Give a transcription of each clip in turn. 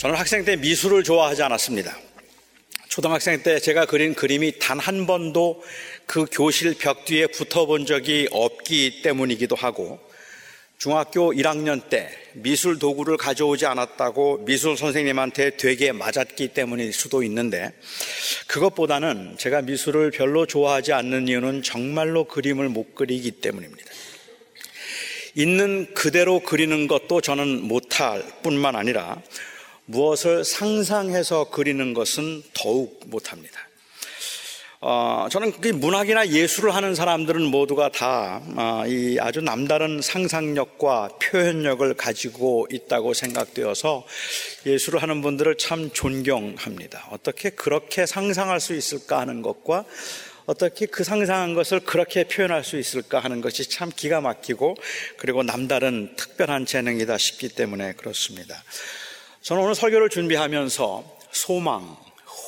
저는 학생 때 미술을 좋아하지 않았습니다. 초등학생 때 제가 그린 그림이 단 한 번도 그 교실 벽 뒤에 붙어 본 적이 없기 때문이기도 하고 중학교 1학년 때 미술 도구를 가져오지 않았다고 미술 선생님한테 되게 맞았기 때문일 수도 있는데 그것보다는 제가 미술을 별로 좋아하지 않는 이유는 정말로 그림을 못 그리기 때문입니다. 있는 그대로 그리는 것도 저는 못할 뿐만 아니라 무엇을 상상해서 그리는 것은 더욱 못합니다. 어, 저는 그 문학이나 예술을 하는 사람들은 모두가 다, 어, 이 아주 남다른 상상력과 표현력을 가지고 있다고 생각되어서 예술을 하는 분들을 참 존경합니다. 어떻게 그렇게 상상할 수 있을까 하는 것과 어떻게 그 상상한 것을 그렇게 표현할 수 있을까 하는 것이 참 기가 막히고 그리고 남다른 특별한 재능이다 싶기 때문에 그렇습니다. 저는 오늘 설교를 준비하면서 소망,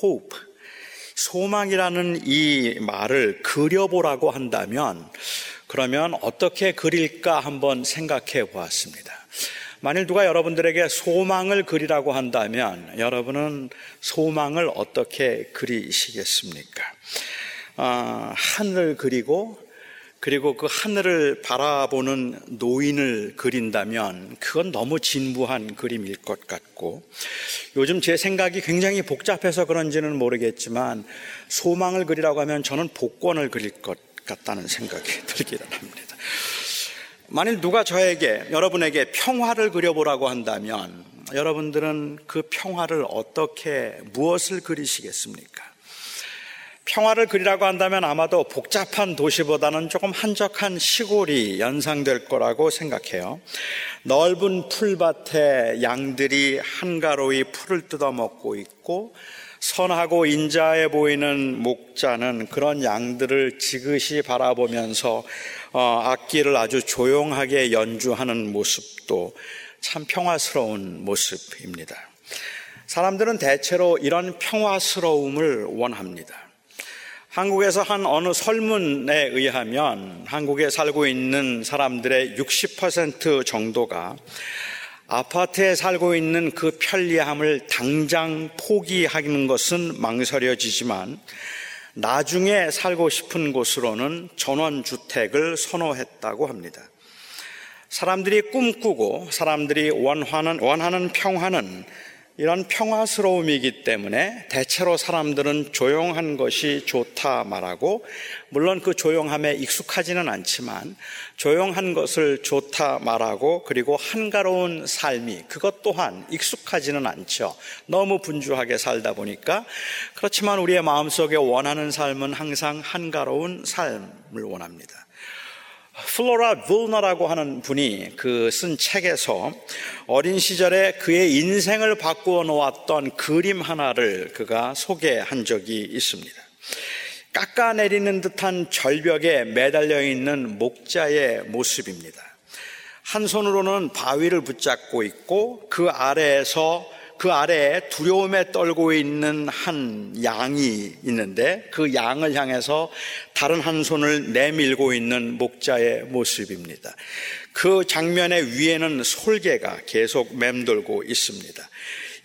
hope, 소망이라는 이 말을 그려보라고 한다면 그러면 어떻게 그릴까 한번 생각해 보았습니다. 만일 누가 여러분들에게 소망을 그리라고 한다면 여러분은 소망을 어떻게 그리시겠습니까? 아, 하늘 그리고 그리고 그 하늘을 바라보는 노인을 그린다면 그건 너무 진부한 그림일 것 같고 요즘 제 생각이 굉장히 복잡해서 그런지는 모르겠지만 소망을 그리라고 하면 저는 복권을 그릴 것 같다는 생각이 들기는 합니다. 만일 누가 저에게 여러분에게 평화를 그려보라고 한다면 여러분들은 그 평화를 어떻게 무엇을 그리시겠습니까? 평화를 그리라고 한다면 아마도 복잡한 도시보다는 조금 한적한 시골이 연상될 거라고 생각해요. 넓은 풀밭에 양들이 한가로이 풀을 뜯어먹고 있고 선하고 인자해 보이는 목자는 그런 양들을 지그시 바라보면서 어, 악기를 아주 조용하게 연주하는 모습도 참 평화스러운 모습입니다. 사람들은 대체로 이런 평화스러움을 원합니다. 한국에서 한 어느 설문에 의하면 한국에 살고 있는 사람들의 60% 정도가 아파트에 살고 있는 그 편리함을 당장 포기하는 것은 망설여지지만 나중에 살고 싶은 곳으로는 전원주택을 선호했다고 합니다. 사람들이 꿈꾸고 사람들이 원하는, 원하는 평화는 이런 평화스러움이기 때문에 대체로 사람들은 조용한 것이 좋다 말하고 물론 그 조용함에 익숙하지는 않지만 조용한 것을 좋다 말하고 그리고 한가로운 삶이 그것 또한 익숙하지는 않죠. 너무 분주하게 살다 보니까 그렇지만 우리의 마음속에 원하는 삶은 항상 한가로운 삶을 원합니다. 플로라 불너라고 하는 분이 그 쓴 책에서 어린 시절에 그의 인생을 바꾸어 놓았던 그림 하나를 그가 소개한 적이 있습니다. 깎아내리는 듯한 절벽에 매달려 있는 목자의 모습입니다. 한 손으로는 바위를 붙잡고 있고 그 아래에서 그 아래에 두려움에 떨고 있는 한 양이 있는데 그 양을 향해서 다른 한 손을 내밀고 있는 목자의 모습입니다. 그 장면의 위에는 솔개가 계속 맴돌고 있습니다.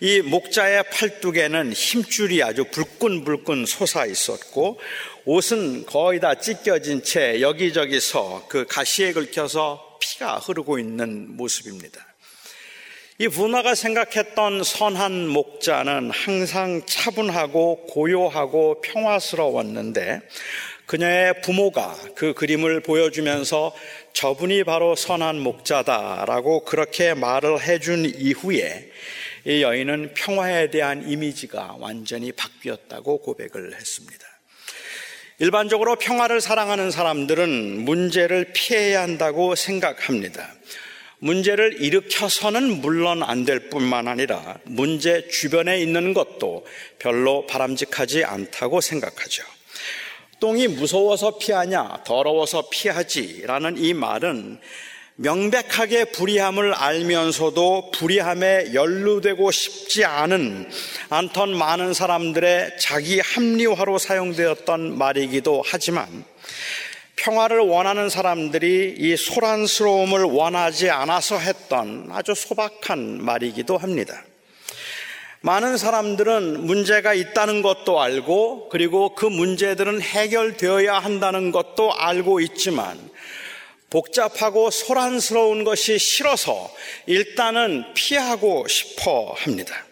이 목자의 팔뚝에는 힘줄이 아주 불끈불끈 솟아 있었고 옷은 거의 다 찢겨진 채 여기저기서 그 가시에 긁혀서 피가 흐르고 있는 모습입니다. 이 분화가 생각했던 선한 목자는 항상 차분하고 고요하고 평화스러웠는데 그녀의 부모가 그 그림을 보여주면서 저분이 바로 선한 목자다라고 그렇게 말을 해준 이후에 이 여인은 평화에 대한 이미지가 완전히 바뀌었다고 고백을 했습니다. 일반적으로 평화를 사랑하는 사람들은 문제를 피해야 한다고 생각합니다. 문제를 일으켜서는 물론 안 될 뿐만 아니라 문제 주변에 있는 것도 별로 바람직하지 않다고 생각하죠. 똥이 무서워서 피하냐, 더러워서 피하지 라는 이 말은 명백하게 불의함을 알면서도 불의함에 연루되고 싶지 않은 않던 많은 사람들의 자기 합리화로 사용되었던 말이기도 하지만 평화를 원하는 사람들이 이 소란스러움을 원하지 않아서 했던 아주 소박한 말이기도 합니다. 많은 사람들은 문제가 있다는 것도 알고 그리고 그 문제들은 해결되어야 한다는 것도 알고 있지만 복잡하고 소란스러운 것이 싫어서 일단은 피하고 싶어 합니다.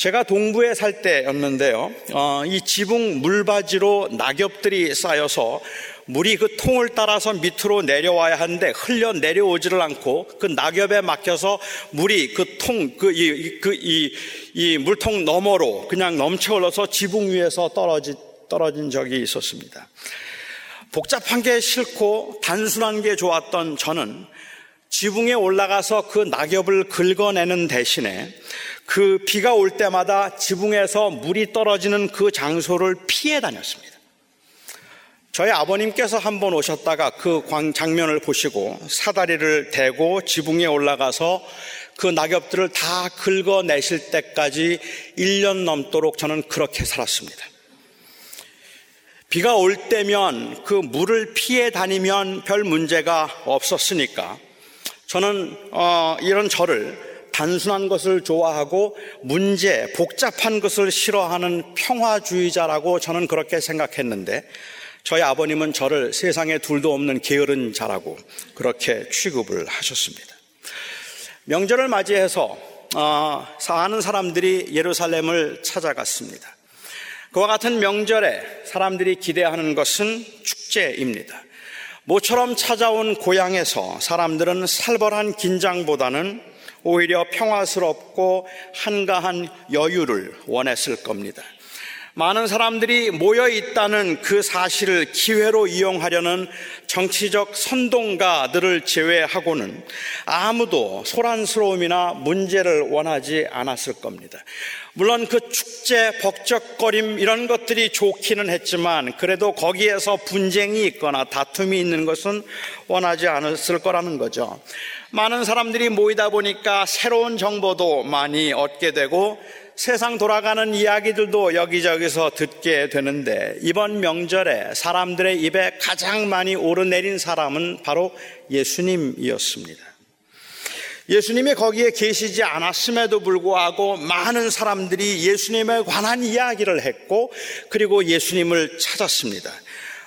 제가 동부에 살 때였는데요. 어, 이 지붕 물바지로 낙엽들이 쌓여서 물이 그 통을 따라서 밑으로 내려와야 하는데 흘려 내려오지를 않고 그 낙엽에 막혀서 물이 그 통, 그, 이, 그, 이, 이 물통 너머로 그냥 넘쳐 흘러서 지붕 위에서 떨어지, 떨어진 적이 있었습니다. 복잡한 게 싫고 단순한 게 좋았던 저는 지붕에 올라가서 그 낙엽을 긁어내는 대신에 그 비가 올 때마다 지붕에서 물이 떨어지는 그 장소를 피해 다녔습니다. 저희 아버님께서 한 번 오셨다가 그 장면을 보시고 사다리를 대고 지붕에 올라가서 그 낙엽들을 다 긁어내실 때까지 1년 넘도록 저는 그렇게 살았습니다. 비가 올 때면 그 물을 피해 다니면 별 문제가 없었으니까 저는 어, 이런 저를 단순한 것을 좋아하고 문제, 복잡한 것을 싫어하는 평화주의자라고 저는 그렇게 생각했는데 저희 아버님은 저를 세상에 둘도 없는 게으른 자라고 그렇게 취급을 하셨습니다. 명절을 맞이해서 어, 사는 사람들이 예루살렘을 찾아갔습니다. 그와 같은 명절에 사람들이 기대하는 것은 축제입니다. 모처럼 찾아온 고향에서 사람들은 살벌한 긴장보다는 오히려 평화스럽고 한가한 여유를 원했을 겁니다. 많은 사람들이 모여 있다는 그 사실을 기회로 이용하려는 정치적 선동가들을 제외하고는 아무도 소란스러움이나 문제를 원하지 않았을 겁니다. 물론 그 축제, 벅적거림 이런 것들이 좋기는 했지만 그래도 거기에서 분쟁이 있거나 다툼이 있는 것은 원하지 않았을 거라는 거죠. 많은 사람들이 모이다 보니까 새로운 정보도 많이 얻게 되고 세상 돌아가는 이야기들도 여기저기서 듣게 되는데 이번 명절에 사람들의 입에 가장 많이 오르내린 사람은 바로 예수님이었습니다. 예수님이 거기에 계시지 않았음에도 불구하고 많은 사람들이 예수님에 관한 이야기를 했고 그리고 예수님을 찾았습니다.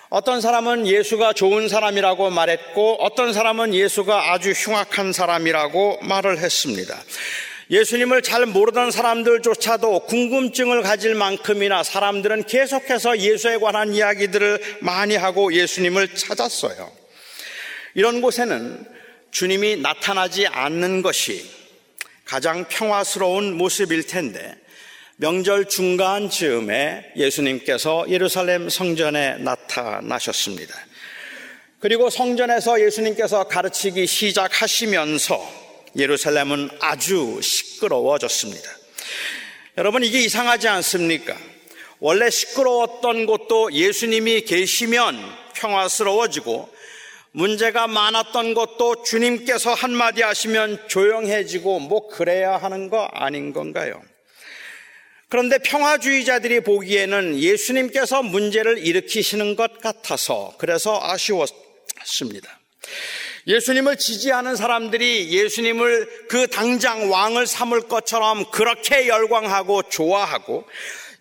어떤 사람은 예수가 좋은 사람이라고 말했고 어떤 사람은 예수가 아주 흉악한 사람이라고 말을 했습니다. 예수님을 잘 모르던 사람들조차도 궁금증을 가질 만큼이나 사람들은 계속해서 예수에 관한 이야기들을 많이 하고 예수님을 찾았어요. 이런 곳에는 주님이 나타나지 않는 것이 가장 평화스러운 모습일 텐데 명절 중간 즈음에 예수님께서 예루살렘 성전에 나타나셨습니다. 그리고 성전에서 예수님께서 가르치기 시작하시면서 예루살렘은 아주 시끄러워졌습니다. 여러분, 이게 이상하지 않습니까? 원래 시끄러웠던 곳도 예수님이 계시면 평화스러워지고 문제가 많았던 것도 주님께서 한마디 하시면 조용해지고 뭐 그래야 하는 거 아닌 건가요? 그런데 평화주의자들이 보기에는 예수님께서 문제를 일으키시는 것 같아서 그래서 아쉬웠습니다. 예수님을 지지하는 사람들이 예수님을 그 당장 왕을 삼을 것처럼 그렇게 열광하고 좋아하고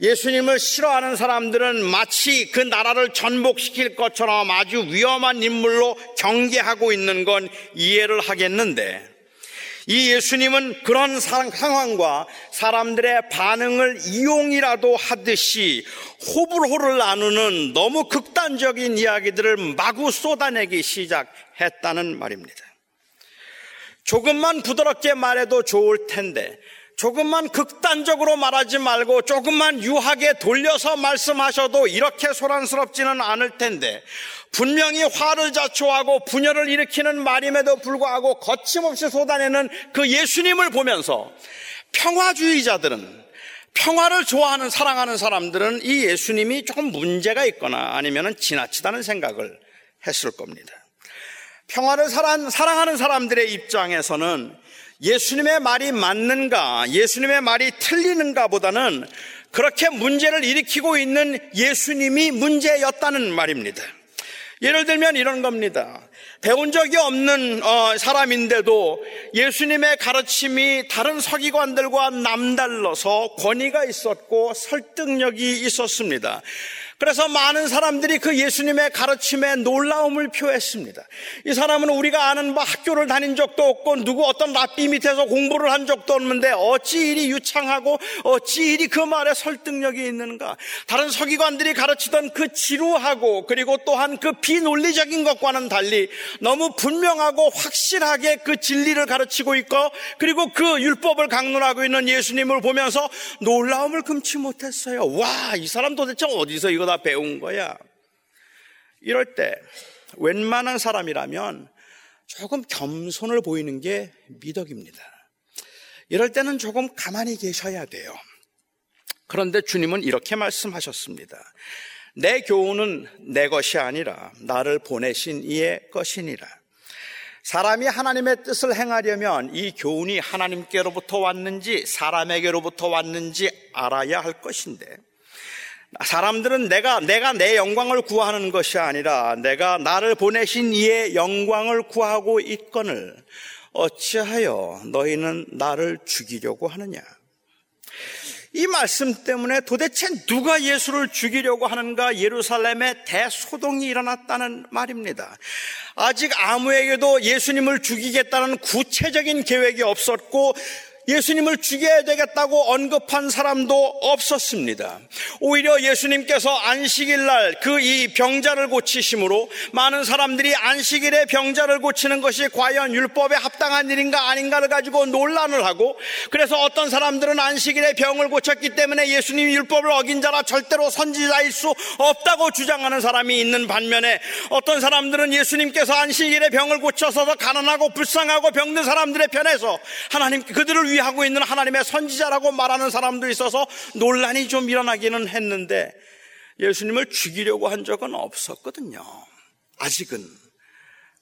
예수님을 싫어하는 사람들은 마치 그 나라를 전복시킬 것처럼 아주 위험한 인물로 경계하고 있는 건 이해를 하겠는데 이 예수님은 그런 상황과 사람들의 반응을 이용이라도 하듯이 호불호를 나누는 너무 극단적인 이야기들을 마구 쏟아내기 시작했다는 말입니다. 조금만 부드럽게 말해도 좋을 텐데 조금만 극단적으로 말하지 말고 조금만 유하게 돌려서 말씀하셔도 이렇게 소란스럽지는 않을 텐데 분명히 화를 자초하고 분열을 일으키는 말임에도 불구하고 거침없이 쏟아내는 그 예수님을 보면서 평화주의자들은 평화를 좋아하는 사랑하는 사람들은 이 예수님이 조금 문제가 있거나 아니면 지나치다는 생각을 했을 겁니다. 평화를 사랑하는 사람들의 입장에서는 예수님의 말이 맞는가, 예수님의 말이 틀리는가 보다는 그렇게 문제를 일으키고 있는 예수님이 문제였다는 말입니다. 예를 들면 이런 겁니다. 배운 적이 없는 어, 사람인데도 예수님의 가르침이 다른 서기관들과 남달라서 권위가 있었고 설득력이 있었습니다. 그래서 많은 사람들이 그 예수님의 가르침에 놀라움을 표했습니다. 이 사람은 우리가 아는 뭐 학교를 다닌 적도 없고 누구 어떤 랍비 밑에서 공부를 한 적도 없는데 어찌 이리 유창하고 어찌 이리 그 말에 설득력이 있는가? 다른 서기관들이 가르치던 그 지루하고 그리고 또한 그 비논리적인 것과는 달리 너무 분명하고 확실하게 그 진리를 가르치고 있고 그리고 그 율법을 강론하고 있는 예수님을 보면서 놀라움을 금치 못했어요. 와, 이 사람 도대체 어디서 이거 다 배운 거야. 이럴 때 웬만한 사람이라면 조금 겸손을 보이는 게 미덕입니다. 이럴 때는 조금 가만히 계셔야 돼요. 그런데 주님은 이렇게 말씀하셨습니다. 내 교훈은 내 것이 아니라 나를 보내신 이의 것이니라. 사람이 하나님의 뜻을 행하려면 이 교훈이 하나님께로부터 왔는지 사람에게로부터 왔는지 알아야 할 것인데 사람들은 내가, 내가 내 영광을 구하는 것이 아니라 내가 나를 보내신 이의 영광을 구하고 있거늘 어찌하여 너희는 나를 죽이려고 하느냐? 이 말씀 때문에 도대체 누가 예수를 죽이려고 하는가 예루살렘에 대소동이 일어났다는 말입니다. 아직 아무에게도 예수님을 죽이겠다는 구체적인 계획이 없었고 예수님을 죽여야 되겠다고 언급한 사람도 없었습니다. 오히려 예수님께서 안식일 날 그 이 병자를 고치심으로 많은 사람들이 안식일에 병자를 고치는 것이 과연 율법에 합당한 일인가 아닌가를 가지고 논란을 하고 그래서 어떤 사람들은 안식일에 병을 고쳤기 때문에 예수님이 율법을 어긴 자라 절대로 선지자일 수 없다고 주장하는 사람이 있는 반면에 어떤 사람들은 예수님께서 안식일에 병을 고쳐서 가난하고 불쌍하고 병든 사람들의 편에서 하나님 그들을 위하고 있는 하나님의 선지자라고 말하는 사람도 있어서 논란이 좀 일어나기는 했는데 예수님을 죽이려고 한 적은 없었거든요. 아직은.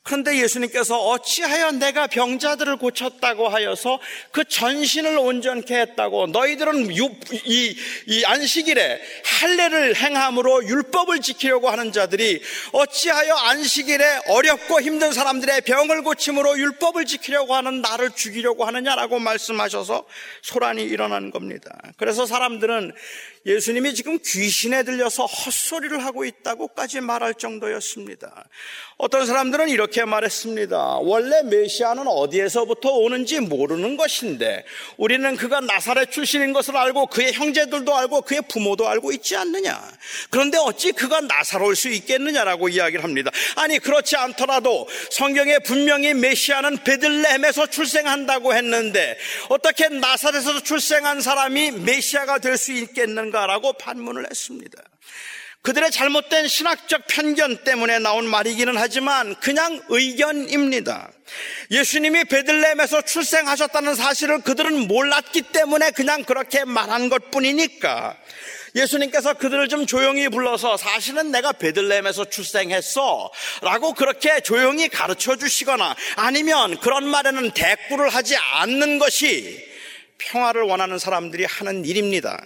그런데 예수님께서 어찌하여 내가 병자들을 고쳤다고 하여서 그 전신을 온전케 했다고 너희들은 유, 이, 이 안식일에 할례를 행함으로 율법을 지키려고 하는 자들이 어찌하여 안식일에 어렵고 힘든 사람들의 병을 고침으로 율법을 지키려고 하는 나를 죽이려고 하느냐라고 말씀하셔서 소란이 일어난 겁니다. 그래서 사람들은 예수님이 지금 귀신에 들려서 헛소리를 하고 있다고까지 말할 정도였습니다. 어떤 사람들은 이렇게 말했습니다. 원래 메시아는 어디에서부터 오는지 모르는 것인데 우리는 그가 나사렛 출신인 것을 알고 그의 형제들도 알고 그의 부모도 알고 있지 않느냐. 그런데 어찌 그가 나사로울 수 있겠느냐라고 이야기를 합니다. 아니 그렇지 않더라도 성경에 분명히 메시아는 베들레헴에서 출생한다고 했는데 어떻게 나사렛에서 출생한 사람이 메시아가 될 수 있겠 는가라고 반문을 했습니다. 그들의 잘못된 신학적 편견 때문에 나온 말이기는 하지만 그냥 의견입니다. 예수님이 베들레헴에서 출생하셨다는 사실을 그들은 몰랐기 때문에 그냥 그렇게 말한 것 뿐이니까 예수님께서 그들을 좀 조용히 불러서 사실은 내가 베들레헴에서 출생했어 라고 그렇게 조용히 가르쳐 주시거나 아니면 그런 말에는 대꾸를 하지 않는 것이 평화를 원하는 사람들이 하는 일입니다.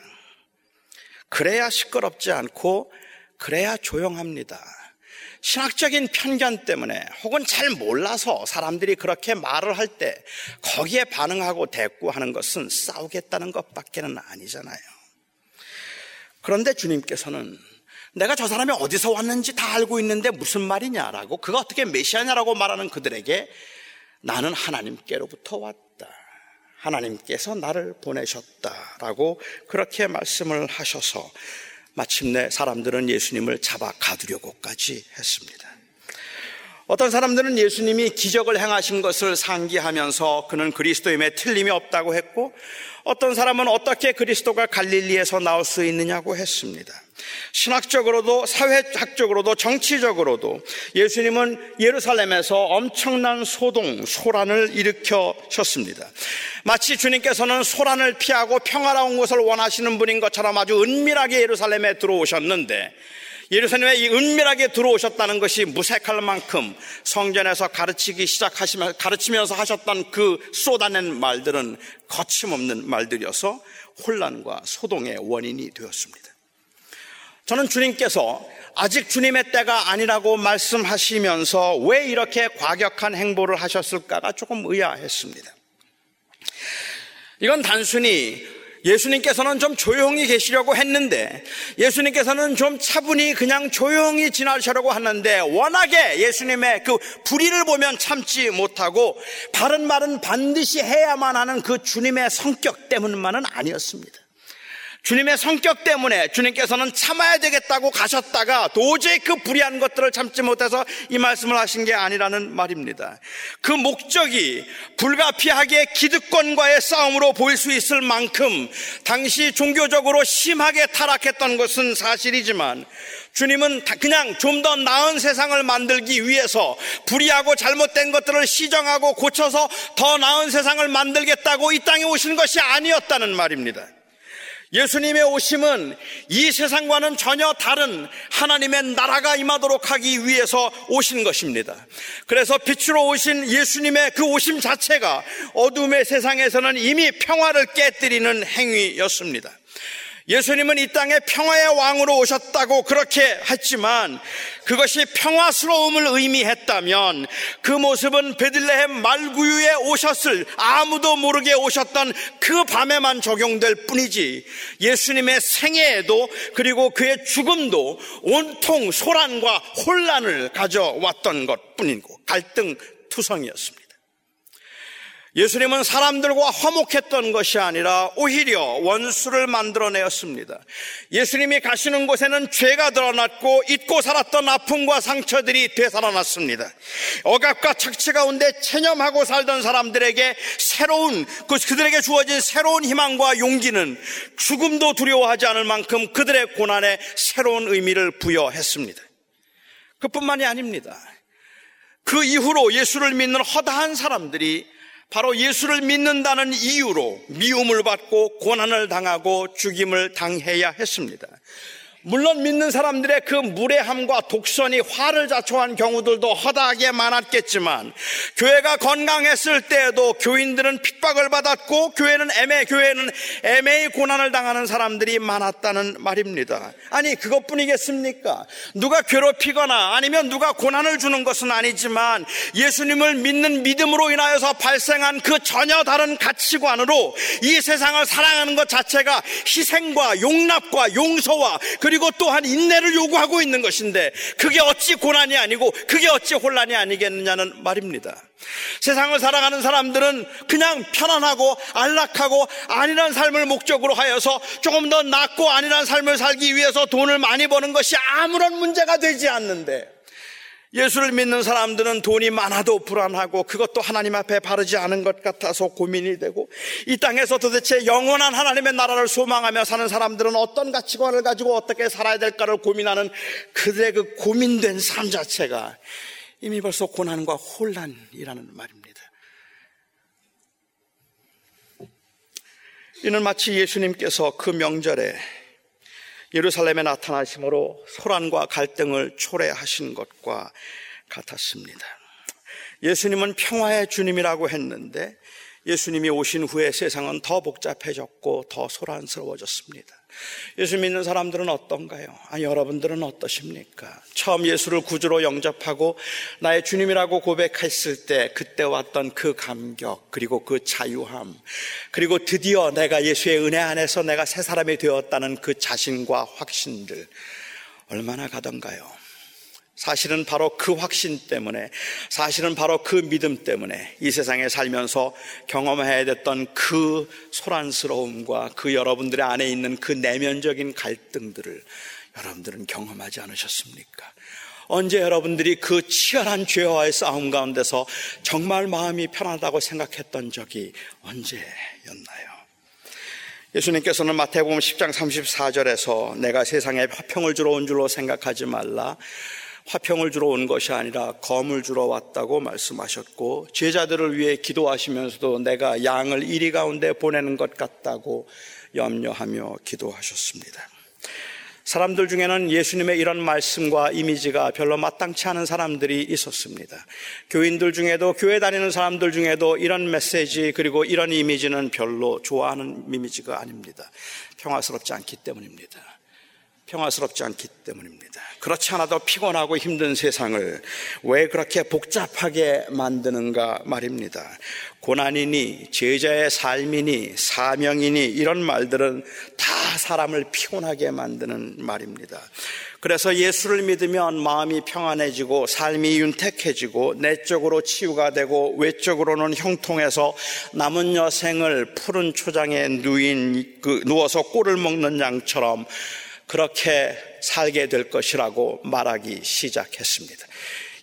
그래야 시끄럽지 않고 그래야 조용합니다. 신학적인 편견 때문에 혹은 잘 몰라서 사람들이 그렇게 말을 할 때 거기에 반응하고 대꾸하는 것은 싸우겠다는 것밖에는 아니잖아요. 그런데 주님께서는 내가 저 사람이 어디서 왔는지 다 알고 있는데 무슨 말이냐라고 그가 어떻게 메시아냐라고 말하는 그들에게 나는 하나님께로부터 왔다. 하나님께서 나를 보내셨다라고 그렇게 말씀을 하셔서 마침내 사람들은 예수님을 잡아 가두려고까지 했습니다. 어떤 사람들은 예수님이 기적을 행하신 것을 상기하면서 그는 그리스도임에 틀림이 없다고 했고 어떤 사람은 어떻게 그리스도가 갈릴리에서 나올 수 있느냐고 했습니다. 신학적으로도 사회학적으로도 정치적으로도 예수님은 예루살렘에서 엄청난 소동, 소란을 일으켜셨습니다. 마치 주님께서는 소란을 피하고 평화로운 것을 원하시는 분인 것처럼 아주 은밀하게 예루살렘에 들어오셨는데 예루살렘에 이 은밀하게 들어오셨다는 것이 무색할 만큼 성전에서 가르치기 시작하시면 가르치면서 하셨던 그 쏟아낸 말들은 거침없는 말들이어서 혼란과 소동의 원인이 되었습니다. 저는 주님께서 아직 주님의 때가 아니라고 말씀하시면서 왜 이렇게 과격한 행보를 하셨을까가 조금 의아했습니다. 이건 단순히 예수님께서는 좀 조용히 계시려고 했는데 예수님께서는 좀 차분히 그냥 조용히 지나시려고 하는데 워낙에 예수님의 그 불의를 보면 참지 못하고 바른 말은 반드시 해야만 하는 그 주님의 성격 때문만은 아니었습니다. 주님의 성격 때문에 주님께서는 참아야 되겠다고 가셨다가 도저히 그 불의한 것들을 참지 못해서 이 말씀을 하신 게 아니라는 말입니다. 그 목적이 불가피하게 기득권과의 싸움으로 보일 수 있을 만큼 당시 종교적으로 심하게 타락했던 것은 사실이지만 주님은 그냥 좀 더 나은 세상을 만들기 위해서 불의하고 잘못된 것들을 시정하고 고쳐서 더 나은 세상을 만들겠다고 이 땅에 오신 것이 아니었다는 말입니다. 예수님의 오심은 이 세상과는 전혀 다른 하나님의 나라가 임하도록 하기 위해서 오신 것입니다. 그래서 빛으로 오신 예수님의 그 오심 자체가 어둠의 세상에서는 이미 평화를 깨뜨리는 행위였습니다. 예수님은 이 땅에 평화의 왕으로 오셨다고 그렇게 했지만 그것이 평화스러움을 의미했다면 그 모습은 베들레헴 말구유에 오셨을 아무도 모르게 오셨던 그 밤에만 적용될 뿐이지 예수님의 생애에도 그리고 그의 죽음도 온통 소란과 혼란을 가져왔던 것 뿐이고 갈등 투성이었습니다. 예수님은 사람들과 화목했던 것이 아니라 오히려 원수를 만들어내었습니다. 예수님이 가시는 곳에는 죄가 드러났고 잊고 살았던 아픔과 상처들이 되살아났습니다. 억압과 착취 가운데 체념하고 살던 사람들에게 새로운 그 그들에게 주어진 새로운 희망과 용기는 죽음도 두려워하지 않을 만큼 그들의 고난에 새로운 의미를 부여했습니다. 그뿐만이 아닙니다. 그 이후로 예수를 믿는 허다한 사람들이 바로 예수를 믿는다는 이유로 미움을 받고 고난을 당하고 죽임을 당해야 했습니다. 물론 믿는 사람들의 그 무례함과 독선이 화를 자초한 경우들도 허다하게 많았겠지만 교회가 건강했을 때에도 교인들은 핍박을 받았고 교회는 애매 교회는 애매히 고난을 당하는 사람들이 많았다는 말입니다. 아니 그것뿐이겠습니까? 누가 괴롭히거나 아니면 누가 고난을 주는 것은 아니지만 예수님을 믿는 믿음으로 인하여서 발생한 그 전혀 다른 가치관으로 이 세상을 사랑하는 것 자체가 희생과 용납과 용서와 그리고 그리고 또한 인내를 요구하고 있는 것인데 그게 어찌 고난이 아니고 그게 어찌 혼란이 아니겠느냐는 말입니다. 세상을 살아가는 사람들은 그냥 편안하고 안락하고 안일한 삶을 목적으로 하여서 조금 더 낫고 안일한 삶을 살기 위해서 돈을 많이 버는 것이 아무런 문제가 되지 않는데 예수를 믿는 사람들은 돈이 많아도 불안하고 그것도 하나님 앞에 바르지 않은 것 같아서 고민이 되고 이 땅에서 도대체 영원한 하나님의 나라를 소망하며 사는 사람들은 어떤 가치관을 가지고 어떻게 살아야 될까를 고민하는 그들의 그 고민된 삶 자체가 이미 벌써 고난과 혼란이라는 말입니다. 이는 마치 예수님께서 그 명절에 예루살렘에 나타나심으로 소란과 갈등을 초래하신 것과 같았습니다. 예수님은 평화의 주님이라고 했는데 예수님이 오신 후에 세상은 더 복잡해졌고 더 소란스러워졌습니다. 예수 믿는 사람들은 어떤가요? 아, 여러분들은 어떠십니까? 처음 예수를 구주로 영접하고 나의 주님이라고 고백했을 때 그때 왔던 그 감격, 그리고 그 자유함, 그리고 드디어 내가 예수의 은혜 안에서 내가 새 사람이 되었다는 그 자신과 확신들, 얼마나 가던가요? 사실은 바로 그 확신 때문에, 사실은 바로 그 믿음 때문에 이 세상에 살면서 경험해야 됐던 그 소란스러움과 그 여러분들의 안에 있는 그 내면적인 갈등들을 여러분들은 경험하지 않으셨습니까? 언제 여러분들이 그 치열한 죄와의 싸움 가운데서 정말 마음이 편하다고 생각했던 적이 언제였나요? 예수님께서는 마태복음 10장 34절에서 내가 세상에 화평을 주러 온 줄로 생각하지 말라. 화평을 주러 온 것이 아니라 검을 주러 왔다고 말씀하셨고 제자들을 위해 기도하시면서도 내가 양을 이리 가운데 보내는 것 같다고 염려하며 기도하셨습니다. 사람들 중에는 예수님의 이런 말씀과 이미지가 별로 마땅치 않은 사람들이 있었습니다. 교인들 중에도 교회 다니는 사람들 중에도 이런 메시지 그리고 이런 이미지는 별로 좋아하는 이미지가 아닙니다. 평화스럽지 않기 때문입니다. 평화스럽지 않기 때문입니다. 그렇지 않아도 피곤하고 힘든 세상을 왜 그렇게 복잡하게 만드는가 말입니다. 고난이니, 제자의 삶이니, 사명이니, 이런 말들은 다 사람을 피곤하게 만드는 말입니다. 그래서 예수를 믿으면 마음이 평안해지고 삶이 윤택해지고 내적으로 치유가 되고 외적으로는 형통해서 남은 여생을 푸른 초장에 누인, 그, 누워서 꿀을 먹는 양처럼 그렇게 살게 될 것이라고 말하기 시작했습니다.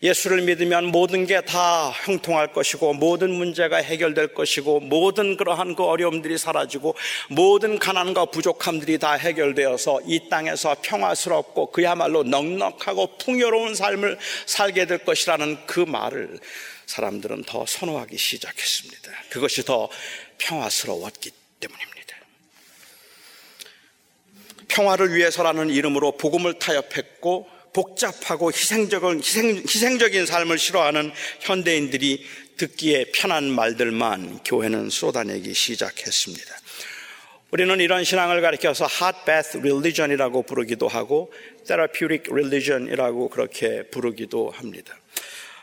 예수를 믿으면 모든 게 다 형통할 것이고 모든 문제가 해결될 것이고 모든 그러한 그 어려움들이 사라지고 모든 가난과 부족함들이 다 해결되어서 이 땅에서 평화스럽고 그야말로 넉넉하고 풍요로운 삶을 살게 될 것이라는 그 말을 사람들은 더 선호하기 시작했습니다. 그것이 더 평화스러웠기 때문입니다. 평화를 위해서라는 이름으로 복음을 타협했고 복잡하고 희생적인, 희생, 희생적인 삶을 싫어하는 현대인들이 듣기에 편한 말들만 교회는 쏟아내기 시작했습니다. 우리는 이런 신앙을 가리켜서 hotbath religion이라고 부르기도 하고 therapeutic religion이라고 그렇게 부르기도 합니다.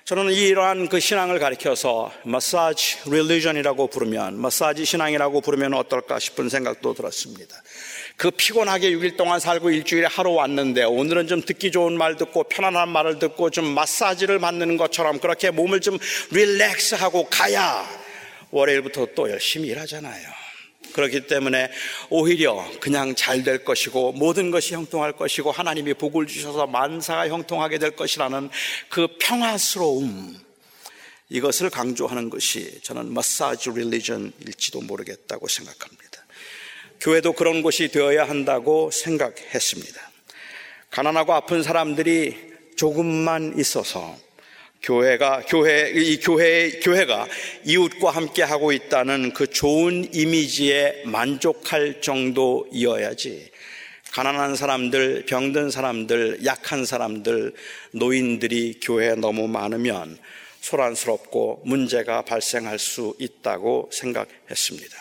저는 이러한 그 신앙을 가리켜서 마사지 릴리전이라고 부르면 마사지 신앙이라고 부르면 어떨까 싶은 생각도 들었습니다. 그 피곤하게 6일 동안 살고 일주일에 하루 왔는데 오늘은 좀 듣기 좋은 말 듣고 편안한 말을 듣고 좀 마사지를 받는 것처럼 그렇게 몸을 좀 릴렉스하고 가야 월요일부터 또 열심히 일하잖아요. 그렇기 때문에 오히려 그냥 잘 될 것이고 모든 것이 형통할 것이고 하나님이 복을 주셔서 만사가 형통하게 될 것이라는 그 평화스러움 이것을 강조하는 것이 저는 마사지 릴리전일지도 모르겠다고 생각합니다. 교회도 그런 곳이 되어야 한다고 생각했습니다. 가난하고 아픈 사람들이 조금만 있어서 교회가 교회 이 교회 교회가 이웃과 함께 하고 있다는 그 좋은 이미지에 만족할 정도이어야지 가난한 사람들, 병든 사람들, 약한 사람들, 노인들이 교회에 너무 많으면 소란스럽고 문제가 발생할 수 있다고 생각했습니다.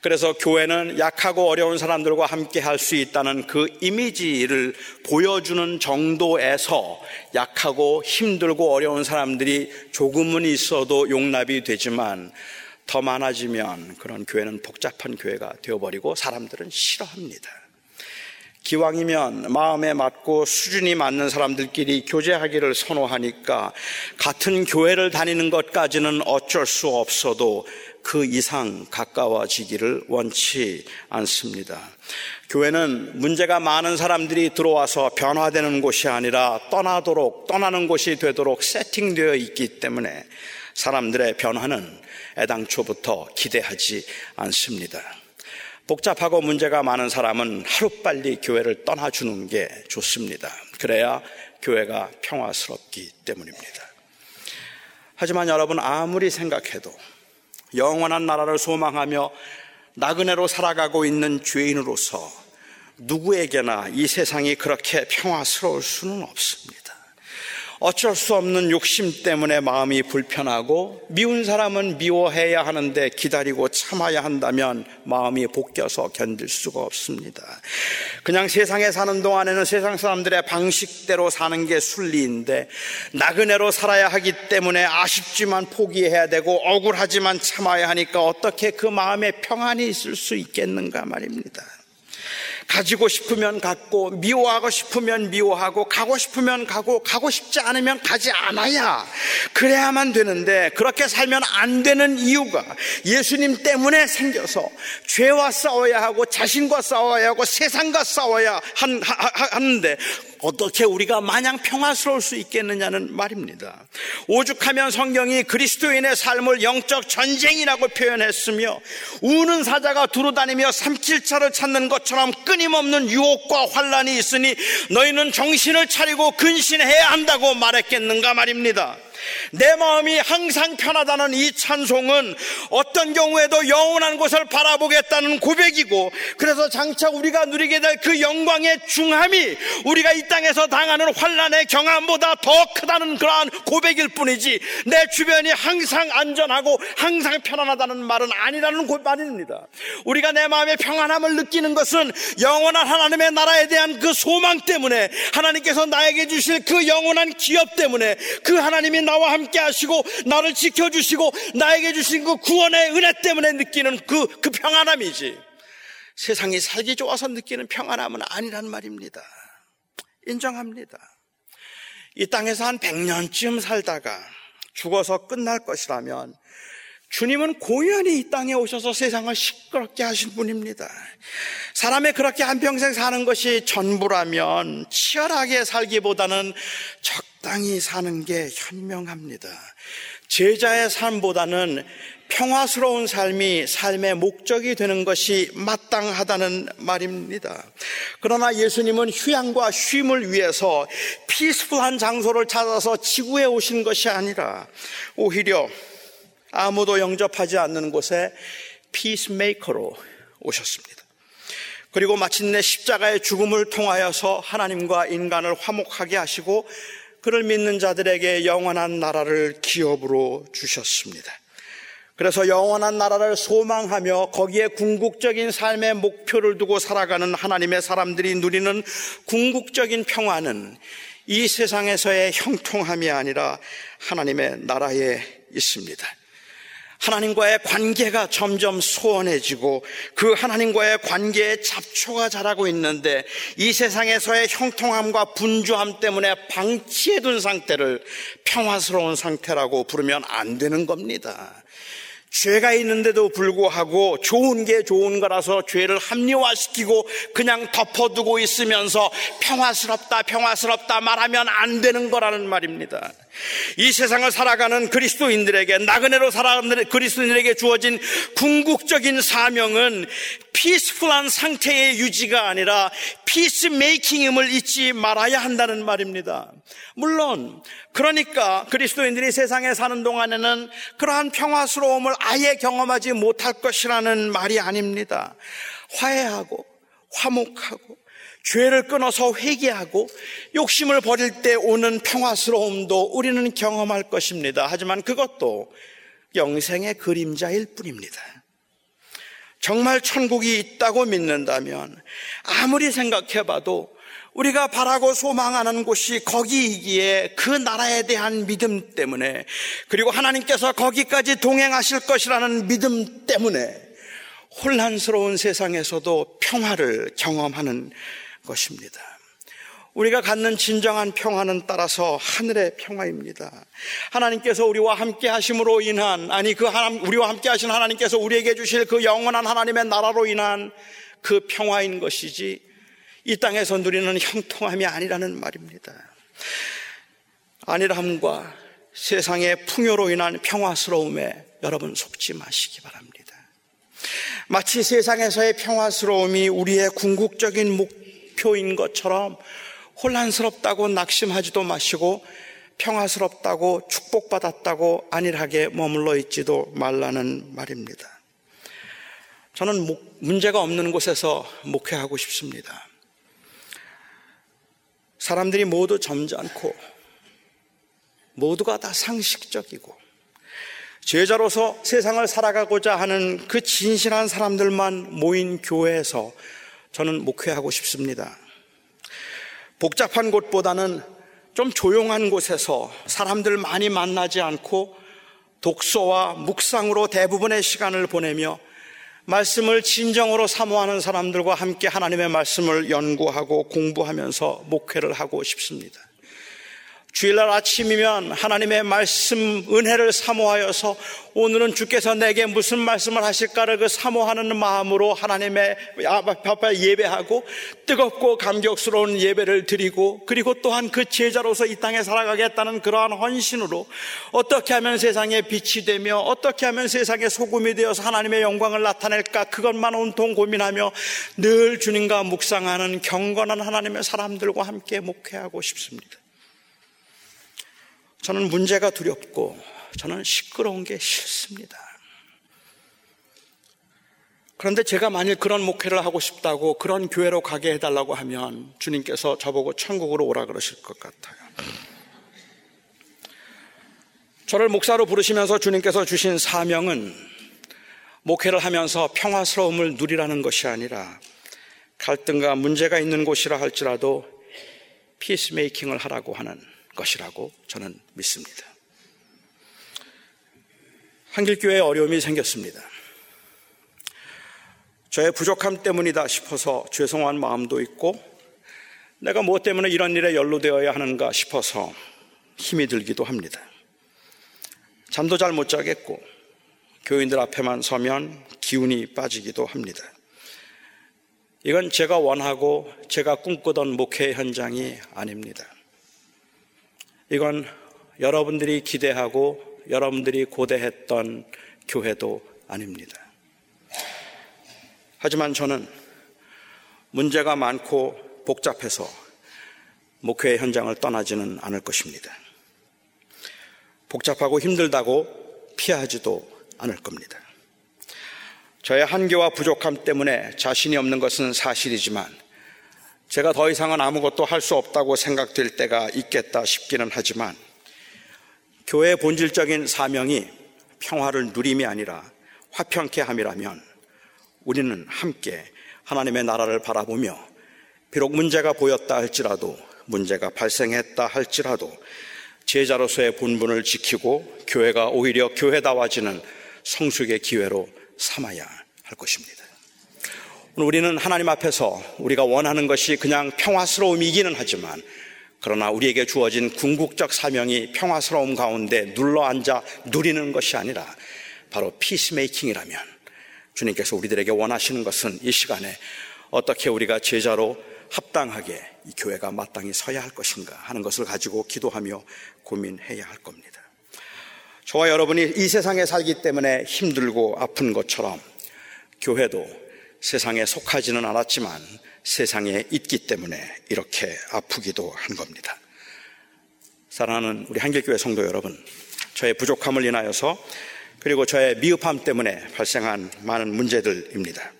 그래서 교회는 약하고 어려운 사람들과 함께 할 수 있다는 그 이미지를 보여주는 정도에서 약하고 힘들고 어려운 사람들이 조금은 있어도 용납이 되지만 더 많아지면 그런 교회는 복잡한 교회가 되어버리고 사람들은 싫어합니다. 기왕이면 마음에 맞고 수준이 맞는 사람들끼리 교제하기를 선호하니까 같은 교회를 다니는 것까지는 어쩔 수 없어도 그 이상 가까워지기를 원치 않습니다. 교회는 문제가 많은 사람들이 들어와서 변화되는 곳이 아니라 떠나도록, 떠나는 곳이 되도록 세팅되어 있기 때문에 사람들의 변화는 애당초부터 기대하지 않습니다. 복잡하고 문제가 많은 사람은 하루빨리 교회를 떠나주는 게 좋습니다. 그래야 교회가 평화스럽기 때문입니다. 하지만 여러분 아무리 생각해도 영원한 나라를 소망하며 나그네로 살아가고 있는 죄인으로서 누구에게나 이 세상이 그렇게 평화스러울 수는 없습니다. 어쩔 수 없는 욕심 때문에 마음이 불편하고 미운 사람은 미워해야 하는데 기다리고 참아야 한다면 마음이 볶여서 견딜 수가 없습니다. 그냥 세상에 사는 동안에는 세상 사람들의 방식대로 사는 게 순리인데 나그네로 살아야 하기 때문에 아쉽지만 포기해야 되고 억울하지만 참아야 하니까 어떻게 그 마음에 평안이 있을 수 있겠는가 말입니다. 가지고 싶으면 갖고 미워하고 싶으면 미워하고 가고 싶으면 가고 가고 싶지 않으면 가지 않아야 그래야만 되는데 그렇게 살면 안 되는 이유가 예수님 때문에 생겨서 죄와 싸워야 하고 자신과 싸워야 하고 세상과 싸워야 한, 하, 하는데 어떻게 우리가 마냥 평화스러울 수 있겠느냐는 말입니다. 오죽하면 성경이 그리스도인의 삶을 영적 전쟁이라고 표현했으며 우는 사자가 두루다니며 삼킬차를 찾는 것처럼 끊임없는 유혹과 환란이 있으니 너희는 정신을 차리고 근신해야 한다고 말했겠는가 말입니다. 내 마음이 항상 편하다는 이 찬송은 어떤 경우에도 영원한 곳을 바라보겠다는 고백이고 그래서 장차 우리가 누리게 될 그 영광의 중함이 우리가 이 땅에서 당하는 환란의 경함보다 더 크다는 그러한 고백일 뿐이지 내 주변이 항상 안전하고 항상 편안하다는 말은 아니라는 말입니다. 우리가 내 마음의 평안함을 느끼는 것은 영원한 하나님의 나라에 대한 그 소망 때문에 하나님께서 나에게 주실 그 영원한 기업 때문에 그 하나님이 나와 함께 하시고 나를 지켜주시고 나에게 주신 그 구원의 은혜 때문에 느끼는 그, 그 평안함이지. 세상이 살기 좋아서 느끼는 평안함은 아니란 말입니다. 인정합니다. 이 땅에서 한 100년쯤 살다가 죽어서 끝날 것이라면 주님은 고연히 이 땅에 오셔서 세상을 시끄럽게 하신 분입니다. 사람의 그렇게 한평생 사는 것이 전부라면 치열하게 살기보다는 적당히 사는 게 현명합니다. 제자의 삶보다는 평화스러운 삶이 삶의 목적이 되는 것이 마땅하다는 말입니다. 그러나 예수님은 휴양과 쉼을 위해서 peaceful한 장소를 찾아서 지구에 오신 것이 아니라 오히려 아무도 영접하지 않는 곳에 peacemaker로 오셨습니다. 그리고 마침내 십자가의 죽음을 통하여서 하나님과 인간을 화목하게 하시고 그를 믿는 자들에게 영원한 나라를 기업으로 주셨습니다. 그래서 영원한 나라를 소망하며 거기에 궁극적인 삶의 목표를 두고 살아가는 하나님의 사람들이 누리는 궁극적인 평화는 이 세상에서의 형통함이 아니라 하나님의 나라에 있습니다. 하나님과의 관계가 점점 소원해지고 그 하나님과의 관계에 잡초가 자라고 있는데 이 세상에서의 형통함과 분주함 때문에 방치해둔 상태를 평화스러운 상태라고 부르면 안 되는 겁니다. 죄가 있는데도 불구하고 좋은 게 좋은 거라서 죄를 합리화시키고 그냥 덮어두고 있으면서 평화스럽다, 평화스럽다 말하면 안 되는 거라는 말입니다. 이 세상을 살아가는 그리스도인들에게 나그네로 살아가는 그리스도인들에게 주어진 궁극적인 사명은 피스풀한 상태의 유지가 아니라 피스메이킹임을 잊지 말아야 한다는 말입니다. 물론 그러니까 그리스도인들이 세상에 사는 동안에는 그러한 평화스러움을 아예 경험하지 못할 것이라는 말이 아닙니다. 화해하고 화목하고 죄를 끊어서 회개하고 욕심을 버릴 때 오는 평화스러움도 우리는 경험할 것입니다. 하지만 그것도 영생의 그림자일 뿐입니다. 정말 천국이 있다고 믿는다면 아무리 생각해봐도 우리가 바라고 소망하는 곳이 거기이기에 그 나라에 대한 믿음 때문에 그리고 하나님께서 거기까지 동행하실 것이라는 믿음 때문에 혼란스러운 세상에서도 평화를 경험하는 것입니다. 우리가 갖는 진정한 평화는 따라서 하늘의 평화입니다. 하나님께서 우리와 함께 하심으로 인한, 아니, 그 하나님, 우리와 함께 하신 하나님께서 우리에게 주실 그 영원한 하나님의 나라로 인한 그 평화인 것이지, 이 땅에서 누리는 형통함이 아니라는 말입니다. 안일함과 세상의 풍요로 인한 평화스러움에 여러분 속지 마시기 바랍니다. 마치 세상에서의 평화스러움이 우리의 궁극적인 목 목표인 것처럼 혼란스럽다고 낙심하지도 마시고 평화스럽다고 축복받았다고 안일하게 머물러 있지도 말라는 말입니다. 저는 문제가 없는 곳에서 목회하고 싶습니다. 사람들이 모두 점잖고 모두가 다 상식적이고 제자로서 세상을 살아가고자 하는 그 진실한 사람들만 모인 교회에서 저는 목회하고 싶습니다. 복잡한 곳보다는 좀 조용한 곳에서 사람들 많이 만나지 않고 독서와 묵상으로 대부분의 시간을 보내며 말씀을 진정으로 사모하는 사람들과 함께 하나님의 말씀을 연구하고 공부하면서 목회를 하고 싶습니다. 주일날 아침이면 하나님의 말씀 은혜를 사모하여서 오늘은 주께서 내게 무슨 말씀을 하실까를 그 사모하는 마음으로 하나님의 앞에 예배하고 뜨겁고 감격스러운 예배를 드리고 그리고 또한 그 제자로서 이 땅에 살아가겠다는 그러한 헌신으로 어떻게 하면 세상에 빛이 되며 어떻게 하면 세상에 소금이 되어서 하나님의 영광을 나타낼까 그것만 온통 고민하며 늘 주님과 묵상하는 경건한 하나님의 사람들과 함께 목회하고 싶습니다. 저는 문제가 두렵고 저는 시끄러운 게 싫습니다. 그런데 제가 만일 그런 목회를 하고 싶다고 그런 교회로 가게 해달라고 하면 주님께서 저보고 천국으로 오라 그러실 것 같아요. 저를 목사로 부르시면서 주님께서 주신 사명은 목회를 하면서 평화스러움을 누리라는 것이 아니라 갈등과 문제가 있는 곳이라 할지라도 피스메이킹을 하라고 하는 것이라고 저는 믿습니다. 한길교회에 어려움이 생겼습니다. 저의 부족함 때문이다 싶어서 죄송한 마음도 있고 내가 무엇 때문에 이런 일에 연루되어야 하는가 싶어서 힘이 들기도 합니다. 잠도 잘 못 자겠고 교인들 앞에만 서면 기운이 빠지기도 합니다. 이건 제가 원하고 제가 꿈꾸던 목회 현장이 아닙니다. 이건 여러분들이 기대하고 여러분들이 고대했던 교회도 아닙니다. 하지만 저는 문제가 많고 복잡해서 목회 현장을 떠나지는 않을 것입니다. 복잡하고 힘들다고 피하지도 않을 겁니다. 저의 한계와 부족함 때문에 자신이 없는 것은 사실이지만 제가 더 이상은 아무것도 할 수 없다고 생각될 때가 있겠다 싶기는 하지만 교회의 본질적인 사명이 평화를 누림이 아니라 화평케 함이라면 우리는 함께 하나님의 나라를 바라보며 비록 문제가 보였다 할지라도 문제가 발생했다 할지라도 제자로서의 본분을 지키고 교회가 오히려 교회다워지는 성숙의 기회로 삼아야 할 것입니다. 우리는 하나님 앞에서 우리가 원하는 것이 그냥 평화스러움이기는 하지만 그러나 우리에게 주어진 궁극적 사명이 평화스러움 가운데 눌러 앉아 누리는 것이 아니라 바로 피스메이킹이라면 주님께서 우리들에게 원하시는 것은 이 시간에 어떻게 우리가 제자로 합당하게 이 교회가 마땅히 서야 할 것인가 하는 것을 가지고 기도하며 고민해야 할 겁니다. 저와 여러분이 이 세상에 살기 때문에 힘들고 아픈 것처럼 교회도 세상에 속하지는 않았지만 세상에 있기 때문에 이렇게 아프기도 한 겁니다. 사랑하는 우리 한길교회 성도 여러분, 저의 부족함을 인하여서 그리고 저의 미흡함 때문에 발생한 많은 문제들입니다.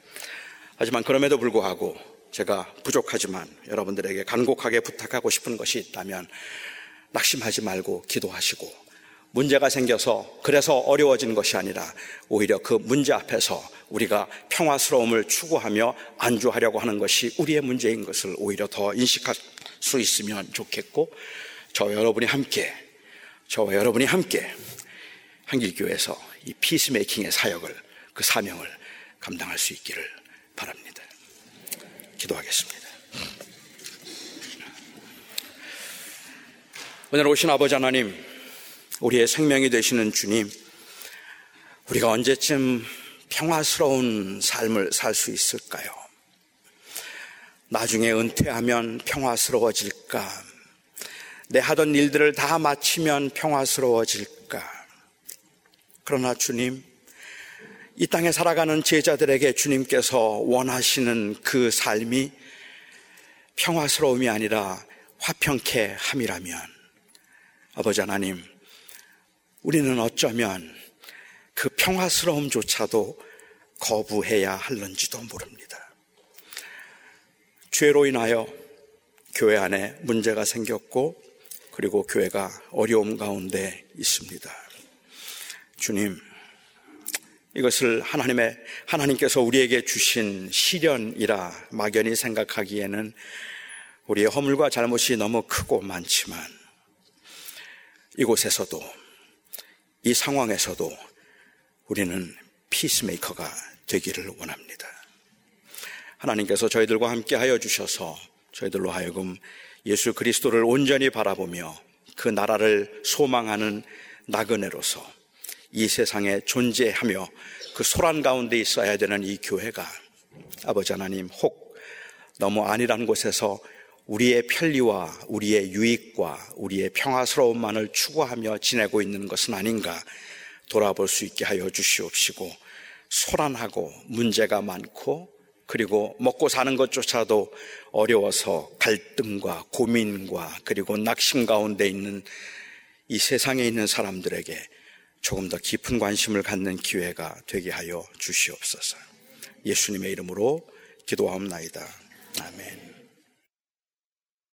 하지만 그럼에도 불구하고 제가 부족하지만 여러분들에게 간곡하게 부탁하고 싶은 것이 있다면 낙심하지 말고 기도하시고 문제가 생겨서 그래서 어려워진 것이 아니라 오히려 그 문제 앞에서 우리가 평화스러움을 추구하며 안주하려고 하는 것이 우리의 문제인 것을 오히려 더 인식할 수 있으면 좋겠고 저와 여러분이 함께 저와 여러분이 함께 한길교회에서 이 피스메이킹의 사역을 그 사명을 감당할 수 있기를 바랍니다. 기도하겠습니다. 오늘 오신 아버지 하나님, 우리의 생명이 되시는 주님, 우리가 언제쯤 평화스러운 삶을 살 수 있을까요? 나중에 은퇴하면 평화스러워질까? 내 하던 일들을 다 마치면 평화스러워질까? 그러나 주님, 이 땅에 살아가는 제자들에게 주님께서 원하시는 그 삶이 평화스러움이 아니라 화평케 함이라면 아버지 하나님, 우리는 어쩌면 그 평화스러움조차도 거부해야 할는지도 모릅니다. 죄로 인하여 교회 안에 문제가 생겼고 그리고 교회가 어려움 가운데 있습니다. 주님, 이것을 하나님의, 하나님께서 우리에게 주신 시련이라 막연히 생각하기에는 우리의 허물과 잘못이 너무 크고 많지만 이곳에서도 이 상황에서도 우리는 피스메이커가 되기를 원합니다. 하나님께서 저희들과 함께 하여 주셔서 저희들로 하여금 예수 그리스도를 온전히 바라보며 그 나라를 소망하는 나그네로서 이 세상에 존재하며 그 소란 가운데 있어야 되는 이 교회가 아버지 하나님 혹 너무 아니란 곳에서 우리의 편리와 우리의 유익과 우리의 평화스러움만을 추구하며 지내고 있는 것은 아닌가 돌아볼 수 있게 하여 주시옵시고 소란하고 문제가 많고 그리고 먹고 사는 것조차도 어려워서 갈등과 고민과 그리고 낙심 가운데 있는 이 세상에 있는 사람들에게 조금 더 깊은 관심을 갖는 기회가 되게 하여 주시옵소서. 예수님의 이름으로 기도하옵나이다. 아멘.